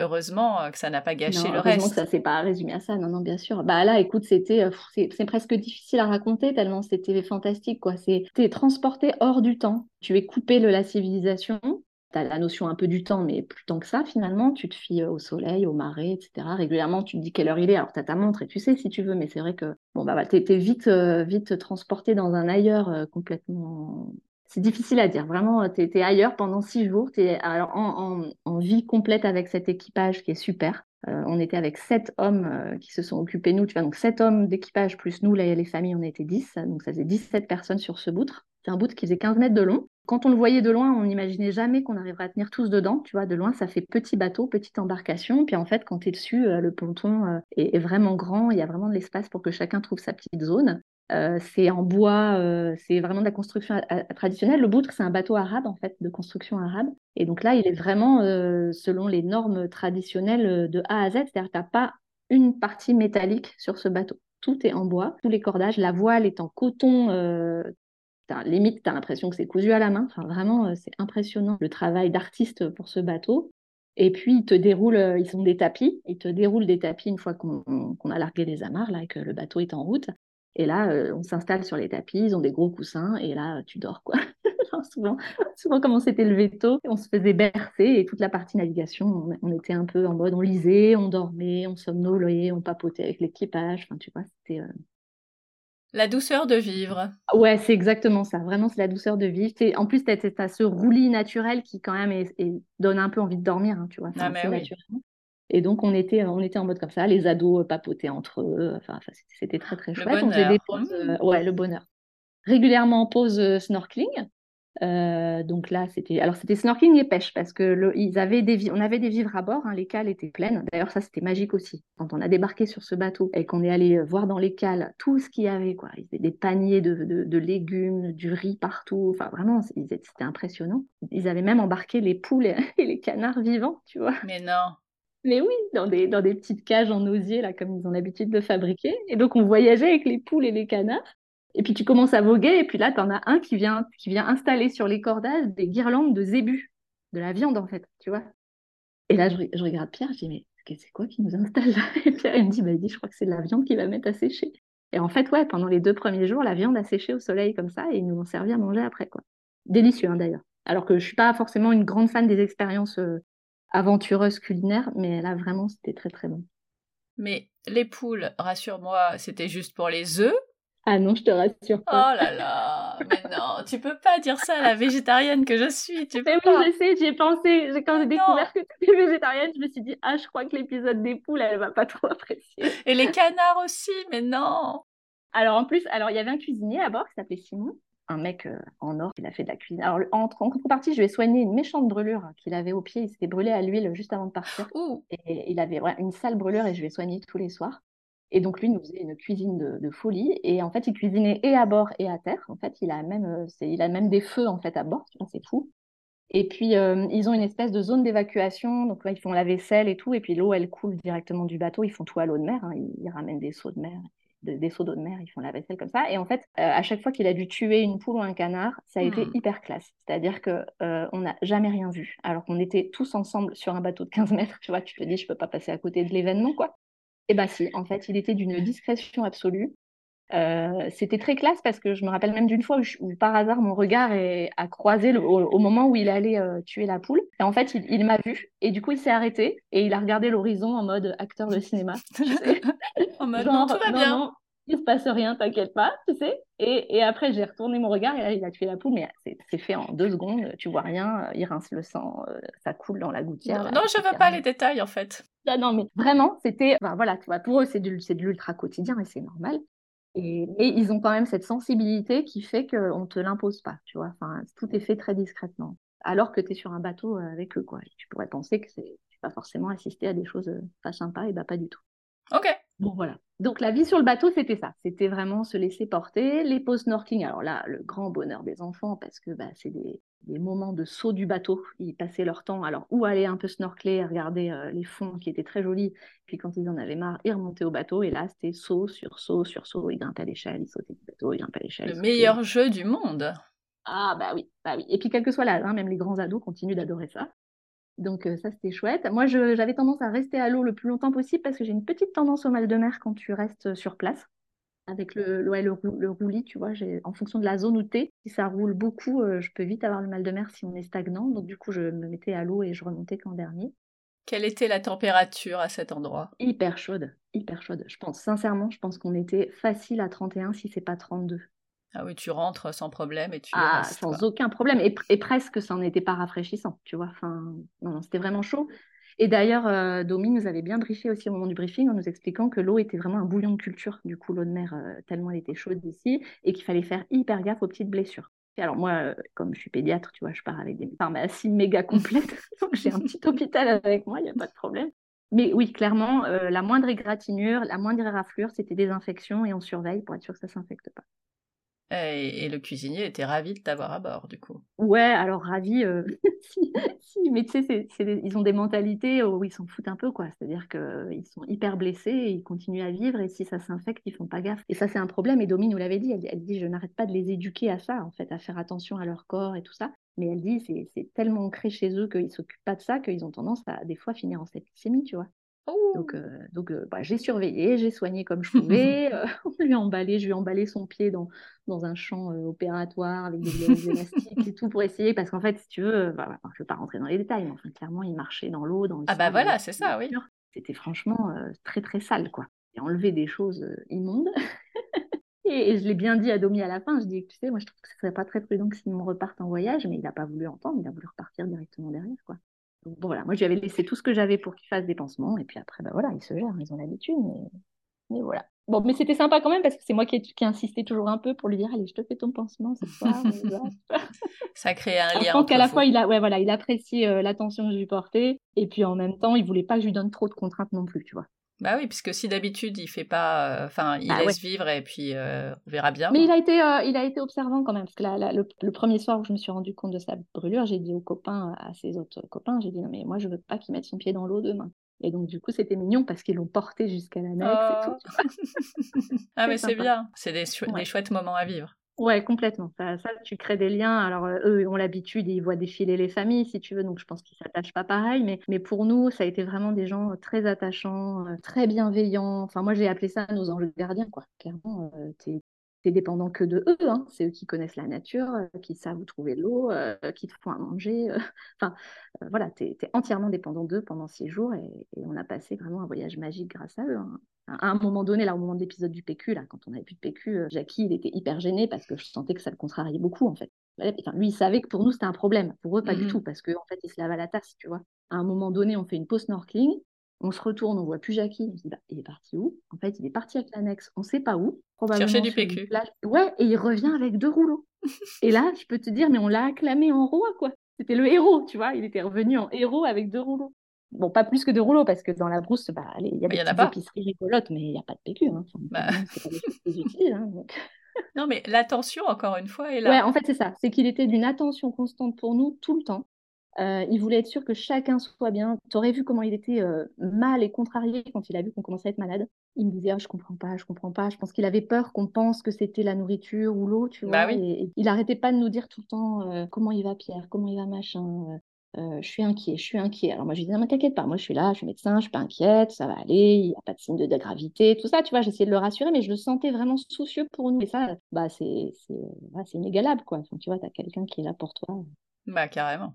heureusement euh, que ça n'a pas gâché non, le heureusement reste. que ça s'est pas résumé à ça. Non, non, bien sûr. Bah là, écoute, c'était, euh, c'est presque difficile à raconter tellement c'était fantastique, quoi. C'est, t'es transporté hors du temps. Tu es coupé de la civilisation. Tu as la notion un peu du temps, mais plus tant que ça, finalement. Tu te fies euh, au soleil, aux marées, etc. Régulièrement, tu te dis quelle heure il est. Alors, tu as ta montre et tu sais si tu veux, mais c'est vrai que bon, bah, tu es, vite, euh, vite transporté dans un ailleurs euh, complètement. C'est difficile à dire. Vraiment, tu es, ailleurs pendant six jours. Tu es alors, en, vie complète avec cet équipage qui est super. Euh, on était avec sept hommes euh, qui se sont occupés, nous, tu vois, donc sept hommes d'équipage plus nous, là, les familles, on était dix. Donc, ça faisait 17 personnes sur ce boutre. C'est un bout qui faisait 15 mètres de long. Quand on le voyait de loin, on n'imaginait jamais qu'on arriverait à tenir tous dedans. Tu vois, de loin, ça fait petit bateau, petite embarcation. Puis en fait, quand tu es dessus, euh, le ponton euh, est, vraiment grand. Il y a vraiment de l'espace pour que chacun trouve sa petite zone. Euh, c'est en bois, euh, c'est vraiment de la construction traditionnelle. Le boutre, c'est un bateau arabe, en fait, de construction arabe. Et donc là, il est vraiment euh, selon les normes traditionnelles de A à Z. C'est-à-dire que tu n'as pas une partie métallique sur ce bateau. Tout est en bois, tous les cordages. La voile est en coton limite, tu as l'impression que c'est cousu à la main. Enfin, vraiment, c'est impressionnant le travail d'artiste pour ce bateau. Et puis, ils te déroulent, ils sont des tapis, ils te déroulent des tapis une fois qu'on a largué les amarres, là, et que le bateau est en route. Et là, euh, on s'installe sur les tapis, ils ont des gros coussins, et là, tu dors, quoi. souvent, souvent, comme on s'était levé tôt, on se faisait bercer, et toute la partie navigation, on, on, était un peu en mode, on lisait, on dormait, on somnolait, on papotait avec l'équipage. Enfin, tu vois, c'était la douceur de vivre. Ouais, c'est exactement ça. Vraiment, c'est la douceur de vivre. En plus, tu as, ce roulis naturel qui, quand même, est, est, donne un peu envie de dormir, hein, tu vois. Ah, mais oui. Et donc, on était, on était en mode comme ça. Les ados papotaient entre eux. Enfin, c'était très, très chouette. Le on faisait des pauses. Mmh. Euh, ouais, le bonheur. Régulièrement, pause euh, snorkeling. Euh, donc là, c'était alors c'était snorkeling et pêche parce que le, ils avaient des on avait des vivres à bord, hein, les cales étaient pleines. D'ailleurs, ça c'était magique aussi. Quand on a débarqué sur ce bateau et qu'on est allé voir dans les cales tout ce qu'il y avait, quoi, il y avait des paniers de, de, de, légumes, du riz partout. Enfin, vraiment, c'était impressionnant. Ils avaient même embarqué les poules et, et les canards vivants, tu vois. Mais non. Mais oui, dans des, dans petites cages en osier, là, comme ils ont l'habitude de fabriquer. Et donc, on voyageait avec les poules et les canards. Et puis tu commences à voguer, et puis là, tu en as un qui vient, qui vient installer sur les cordages des guirlandes de zébus, de la viande en fait, tu vois. Et là, je, regarde Pierre, je dis, mais c'est quoi qui nous installe là? Et Pierre, me dit, bah, il je crois que c'est de la viande qui va mettre à sécher. Et en fait, pendant les deux premiers jours, la viande a séché au soleil comme ça, et ils nous ont servi à manger après, quoi. Délicieux, hein, d'ailleurs. Alors que je suis pas forcément une grande fan des expériences euh, aventureuses culinaires, mais là, vraiment, c'était très, très bon. Mais les poules, rassure-moi, c'était juste pour les œufs? Ah non, je te rassure pas. Oh là là, mais non, tu peux pas dire ça à la végétarienne que je suis. Tu peux mais oui, je sais, j'y ai pensé. Quand j'ai découvert que tu étais végétarienne, je me suis dit, ah, je crois que l'épisode des poules, elle va pas trop apprécier. Et les canards aussi, mais non. Alors en plus, alors il y avait un cuisinier à bord qui s'appelait Simon, un mec euh, en or, il a fait de la cuisine. Alors en, en contrepartie, je lui ai soigné une méchante brûlure qu'il avait au pied. Il s'était brûlé à l'huile juste avant de partir. Ouh. Et il avait ouais, une sale brûlure et je lui ai soigné tous les soirs. Et donc, lui nous faisait une cuisine de, de, folie. Et en fait, il cuisinait et à bord et à terre. En fait, il a même, euh, il a même des feux en fait à bord. C'est fou. Et puis, euh, ils ont une espèce de zone d'évacuation. Donc, là, ils font la vaisselle et tout. Et puis, l'eau, elle coule directement du bateau. Ils font tout à l'eau de mer. Hein. Ils, ils, ramènent des seaux de mer, de, des seaux d'eau de mer. Ils font la vaisselle comme ça. Et en fait, euh, à chaque fois qu'il a dû tuer une poule ou un canard, ça a mmh. été hyper classe. C'est-à-dire que euh, on n'a jamais rien vu. Alors qu'on était tous ensemble sur un bateau de 15 mètres. Tu vois, tu te dis, je peux pas passer à côté de l'événement, quoi. Eh bien si, en fait, il était d'une discrétion absolue. Euh, c'était très classe parce que je me rappelle même d'une fois où, je, où, par hasard mon regard est, a croisé le, au, au, moment où il allait euh, tuer la poule. Et en fait, il, il m'a vu et du coup, il s'est arrêté et il a regardé l'horizon en mode acteur de cinéma. en mode Genre, non, tout va non, bien. non, il se passe rien, t'inquiète pas, tu sais. Et, et après, j'ai retourné mon regard et là, il a tué la poule, mais c'est fait en deux secondes. Tu vois rien, il rince le sang, euh, ça coule dans la gouttière. Non, non je veux pas les détails en fait. Ah non, mais vraiment, c'était. Voilà, tu vois, pour eux, c'est de, de l'ultra quotidien et c'est normal. Et, et, ils ont quand même cette sensibilité qui fait qu'on ne te l'impose pas, tu vois. Enfin, tout est fait très discrètement. Alors que tu es sur un bateau avec eux, quoi. Tu pourrais penser que c'est pas forcément assister à des choses pas sympas, et bah pas du tout. Ok. Bon, voilà. Donc, la vie sur le bateau, c'était ça. C'était vraiment se laisser porter. Les pauses snorkeling, alors là, le grand bonheur des enfants, parce que bah, c'est des, des, moments de saut du bateau. Ils passaient leur temps, alors, ou aller un peu snorkeler, regarder euh, les fonds qui étaient très jolis. Puis, quand ils en avaient marre, ils remontaient au bateau. Et là, c'était saut sur saut sur saut. Ils grimpaient à l'échelle, ils sautaient du bateau, ils grimpaient à l'échelle. Le meilleur jeu du monde. Ah, bah oui, bah oui. Et puis, quel que soit l'âge, hein, même les grands ados continuent d'adorer ça. Donc ça, c'était chouette. Moi, j'avais tendance à rester à l'eau le plus longtemps possible parce que j'ai une petite tendance au mal de mer quand tu restes sur place. Avec le, le, le, roulis, tu vois, en fonction de la zone où tu es, si ça roule beaucoup, je peux vite avoir le mal de mer si on est stagnant. Donc du coup, je me mettais à l'eau et je remontais qu'en dernier. Quelle était la température à cet endroit? Hyper chaude, hyper chaude. Je pense, sincèrement, je pense qu'on était facile à 31 si c'est pas 32. Ah oui, tu rentres sans problème et tu ah, sans aucun problème et, presque ça n'était pas rafraîchissant, tu vois. Enfin, non, c'était vraiment chaud. Et d'ailleurs, euh, Domi nous avait bien briefé aussi au moment du briefing en nous expliquant que l'eau était vraiment un bouillon de culture, du coup l'eau de mer euh, tellement elle était chaude ici et qu'il fallait faire hyper gaffe aux petites blessures. alors moi, euh, comme je suis pédiatre, tu vois, je pars avec des pharmacies méga complètes, donc j'ai un petit hôpital avec moi, il n'y a pas de problème. Mais oui, clairement, la moindre égratignure, la moindre éraflure, c'était des infections et on surveille pour être sûr que ça ne s'infecte pas. Et, le cuisinier était ravi de t'avoir à bord, du coup. Ouais, alors ravi, euh, si, mais tu sais, ils ont des mentalités où ils s'en foutent un peu, quoi. C'est-à-dire qu'ils sont hyper blessés et ils continuent à vivre, et si ça s'infecte, ils font pas gaffe. Et ça, c'est un problème, et Domi nous l'avait dit, elle, dit, je n'arrête pas de les éduquer à ça, en fait, à faire attention à leur corps et tout ça. Mais elle dit, c'est tellement ancré chez eux qu'ils s'occupent pas de ça, qu'ils ont tendance à, des fois, finir en septicémie, tu vois. Donc, euh, donc euh, bah, j'ai surveillé, j'ai soigné comme je pouvais. euh, on lui a emballé, je lui ai emballé son pied dans, dans un champ opératoire avec des élastiques et tout pour essayer. Parce qu'en fait, si tu veux, bah, je ne vais pas rentrer dans les détails, mais enfin, clairement, il marchait dans l'eau, dans le Ah bah voilà, c'est ça, oui. C'était franchement très très sale, quoi. A enlevé des choses immondes. et, je l'ai bien dit à Domi à la fin, je dis, tu sais, moi je trouve que ce serait pas très prudent que s'il me reparte en voyage, mais il n'a pas voulu entendre, il a voulu repartir directement derrière, quoi. Donc bon, voilà, moi je lui avais laissé tout ce que j'avais pour qu'il fasse des pansements, et puis après, bah voilà, ils se gèrent, ils ont l'habitude, mais... voilà. Bon, mais c'était sympa quand même parce que c'est moi qui qui insisté toujours un peu pour lui dire allez, je te fais ton pansement ce soir. ça crée un lien. Je pense qu'à la fois il a, ouais, voilà, il appréciait euh, l'attention que je lui portais et puis en même temps il voulait pas que je lui donne trop de contraintes non plus, tu vois. Bah oui, puisque si d'habitude il fait pas, euh, enfin il bah laisse vivre et puis euh, on verra bien. Mais il a été, euh, il a été observant quand même, parce que là, le, premier soir où je me suis rendu compte de sa brûlure, j'ai dit aux copains, à ses autres copains, j'ai dit non mais moi je veux pas qu'il mette son pied dans l'eau demain. Et donc du coup c'était mignon parce qu'ils l'ont porté jusqu'à l'annexe et tout. Oh. ah mais c'est bien, c'est des, des chouettes moments à vivre. Ouais, complètement. Ça, tu crées des liens. Alors, euh, eux ont l'habitude, ils voient défiler les familles, si tu veux, donc je pense qu'ils s'attachent pas pareil. Mais, mais pour nous, ça a été vraiment des gens très attachants, euh, très bienveillants. Enfin, moi, j'ai appelé ça nos anges gardiens, quoi. Clairement, euh, t'es dépendant que de eux. Hein. C'est eux qui connaissent la nature, qui savent où trouver l'eau, qui te font à manger. Enfin, voilà, tu es, entièrement dépendant d'eux pendant six jours et, on a passé vraiment un voyage magique grâce à eux. Hein à un moment donné, là, au moment de l'épisode du PQ, là, quand on n'avait plus de PQ, euh, Jackie, il était hyper gêné parce que je sentais que ça le contrariait beaucoup, en fait. Enfin, lui, il savait que pour nous, c'était un problème. Pour eux, pas du mmh tout, parce qu'en en fait, il se lave à la tasse, tu vois. À un moment donné, on fait une pause snorkeling, on se retourne, on voit plus Jackie. On se dit, bah, il est parti où? En fait, il est parti avec l'annexe, on sait pas où. Probablement Chercher du PQ. Ouais, et il revient avec deux rouleaux. et là, je peux te dire, mais on l'a acclamé en roi, quoi. C'était le héros, tu vois. Il était revenu en héros avec deux rouleaux. Bon, pas plus que de rouleaux, parce que dans la brousse, bah, il y a des petites épiceries rigolotes, mais il n'y a pas de PQ. Hein. Bah. C'est pas des choses qu'ils utilisent. Hein, non, mais l'attention, encore une fois, est là. Ouais, en fait, c'est ça. C'est qu'il était d'une attention constante pour nous tout le temps. Euh, il voulait être sûr que chacun soit bien. Tu aurais vu comment il était euh, mal et contrarié quand il a vu qu'on commençait à être malade? Il me disait ah, Je comprends pas, je comprends pas. Je pense qu'il avait peur qu'on pense que c'était la nourriture ou l'eau, tu bah vois. et, il arrêtait pas de nous dire tout le temps euh, Comment il va, Pierre Comment il va, machin je suis inquiet, je suis inquiet. Alors moi, je disais, non, mais t'inquiète pas, moi, je suis là, je suis médecin, je suis pas inquiète, ça va aller, il n'y a pas de signe de, gravité, tout ça, tu vois, j'essayais de le rassurer, mais je le sentais vraiment soucieux pour nous. Et ça, bah, c'est inégalable, quoi. tu vois, tu as quelqu'un qui est là pour toi. Bah, carrément.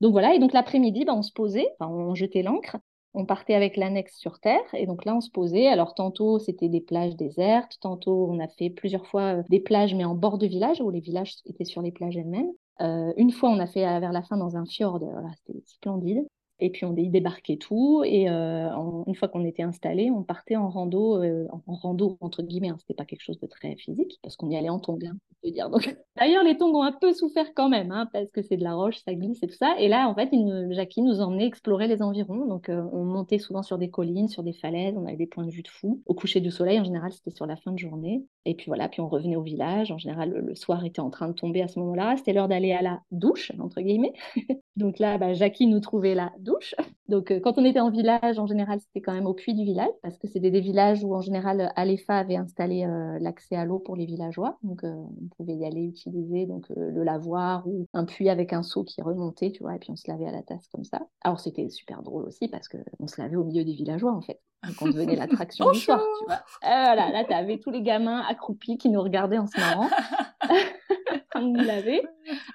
Donc voilà, et donc l'après-midi, bah, on se posait, on jetait l'ancre, on partait avec l'annexe sur Terre, et donc là, on se posait. Alors, tantôt, c'était des plages désertes, tantôt, on a fait plusieurs fois euh, des plages, mais en bord de village, où les villages étaient sur les plages elles-mêmes. Euh, une fois, on a fait vers la fin dans un fjord, c'était splendide. Et puis on débarquait tout. Et euh, une fois qu'on était installé, on partait en rando, euh, en rando entre guillemets. Hein, c'était pas quelque chose de très physique parce qu'on y allait en tongs, hein, dire. D'ailleurs, les tongs ont un peu souffert quand même, hein, parce que c'est de la roche, ça glisse et tout ça. Et là, en fait, une, Jackie nous emmenait explorer les environs. Donc euh, on montait souvent sur des collines, sur des falaises. On avait des points de vue de fou. Au coucher du soleil, en général, c'était sur la fin de journée. Et puis voilà, puis on revenait au village. En général, le, soir était en train de tomber à ce moment-là. C'était l'heure d'aller à la douche, entre guillemets. Donc là, bah, Jackie nous trouvait la douche. Donc, euh, quand on était en village, en général, c'était quand même au puits du village, parce que c'était des villages où, en général, Alefa avait installé euh, l'accès à l'eau pour les villageois. Donc, euh, on pouvait y aller utiliser donc, le lavoir ou un puits avec un seau qui remontait, tu vois, et puis on se lavait à la tasse comme ça. Alors, c'était super drôle aussi, parce qu'on se lavait au milieu des villageois, en fait. Donc, on devenait l'attraction du soir, tu vois. voilà, là, tu avais tous les gamins accroupis qui nous regardaient en se marrant. nous laver.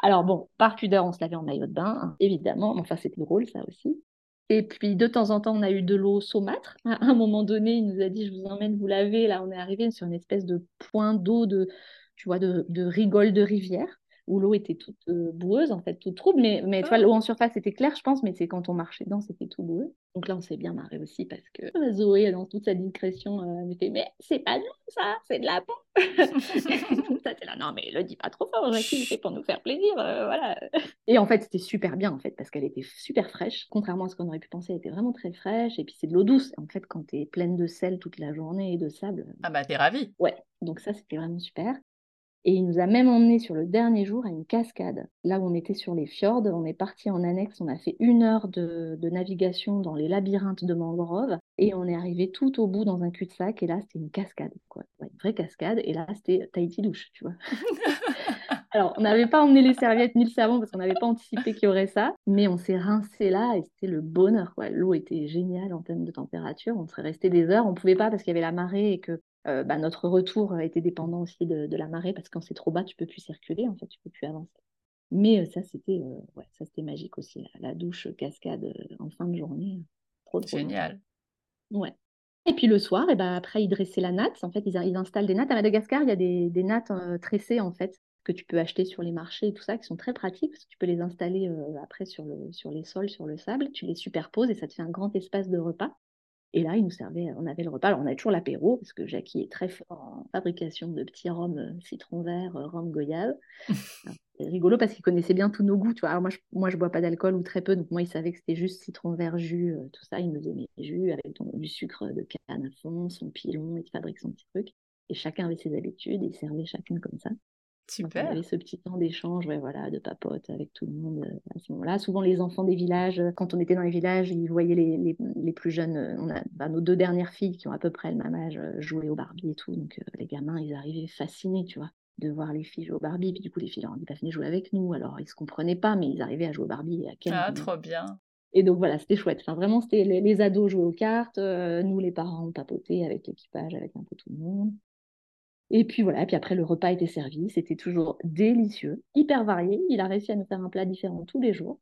Alors bon, par pudeur, on se lavait en maillot de bain, hein, évidemment. Enfin, c'était drôle, ça aussi. Et puis, de temps en temps, on a eu de l'eau saumâtre. À un moment donné, il nous a dit, je vous emmène vous laver. Là, on est arrivé sur une espèce de point d'eau, de, tu vois, de rigole de rivière où l'eau était toute euh, boueuse, en fait, toute trouble. Mais, mais tu vois, ah. l'eau en surface était claire, je pense, mais c'est quand on marchait dedans, c'était tout boueux. Donc là, on s'est bien marré aussi parce que euh, Zoé, dans toute sa discrétion, euh, elle me fait Mais c'est pas nous, ça, c'est de la peau. ça, là, non, mais le dis pas trop fort, Jackie, c'est pour nous faire plaisir, voilà. Et en fait, c'était super bien, en fait, parce qu'elle était super fraîche. Contrairement à ce qu'on aurait pu penser, elle était vraiment très fraîche. Et puis, c'est de l'eau douce. En fait, quand t'es pleine de sel toute la journée et de sable. Ah bah, t'es ravie. Ouais, donc ça, c'était vraiment super. Et il nous a même emmené sur le dernier jour à une cascade. Là où on était sur les fjords, on est parti en annexe, on a fait une heure de, navigation dans les labyrinthes de mangroves et on est arrivé tout au bout dans un cul-de-sac et là c'était une cascade, quoi. une vraie cascade et là c'était Tahiti douche, tu vois. Alors, on n'avait pas emmené les serviettes ni le savon parce qu'on n'avait pas anticipé qu'il y aurait ça, mais on s'est rincé là et c'était le bonheur. L'eau était géniale en termes de température. On serait resté des heures. On ne pouvait pas parce qu'il y avait la marée et que euh, bah, notre retour était dépendant aussi de, la marée parce que quand c'est trop bas, tu peux plus circuler, en fait, tu peux plus avancer. Mais euh, ça, c'était euh, ouais, ça c'était magique aussi, la, douche cascade en fin de journée. Trop, Génial. Ouais. Et puis le soir, et bah, après, ils dressaient la natte. En fait, ils, ils, installent des nattes. À Madagascar, il y a des, des nattes tressées, en fait, que tu peux acheter sur les marchés et tout ça, qui sont très pratiques, parce que tu peux les installer après sur, le, sur les sols, sur le sable. Tu les superposes et ça te fait un grand espace de repas. Et là, il nous servait, on avait le repas. Alors, on avait toujours l'apéro, parce que Jackie est très fort en fabrication de petits rhums euh, citron vert, euh, rhum goyave. C'est rigolo parce qu'il connaissait bien tous nos goûts. Tu vois. Alors, moi, je, moi, je bois pas d'alcool ou très peu, donc moi, il savait que c'était juste citron vert, jus, euh, tout ça. Il nous donnait des jus avec du sucre de canne à fond, son pilon, il fabrique son petit truc. Et chacun avait ses habitudes, et il servait chacun comme ça. Super. il y avait ce petit temps d'échange, voilà, de papote avec tout le monde euh, à ce moment-là. Souvent, les enfants des villages, euh, quand on était dans les villages, ils voyaient les, les, plus jeunes. Euh, on a bah, nos deux dernières filles qui ont à peu près le même âge jouer au Barbie et tout. Donc, les gamins, ils arrivaient fascinés, tu vois, de voir les filles jouer au Barbie. Puis du coup, les filles leur dit, bah, venez jouer avec nous. Alors, ils se comprenaient pas, mais ils arrivaient à jouer au Barbie. À quel ah, trop bien. Et donc voilà, c'était chouette. Enfin, vraiment, c'était les, ados jouaient aux cartes, nous les parents papotaient avec l'équipage, avec un peu tout le monde. Et puis voilà, et puis après le repas était servi, c'était toujours délicieux, hyper varié. Il a réussi à nous faire un plat différent tous les jours.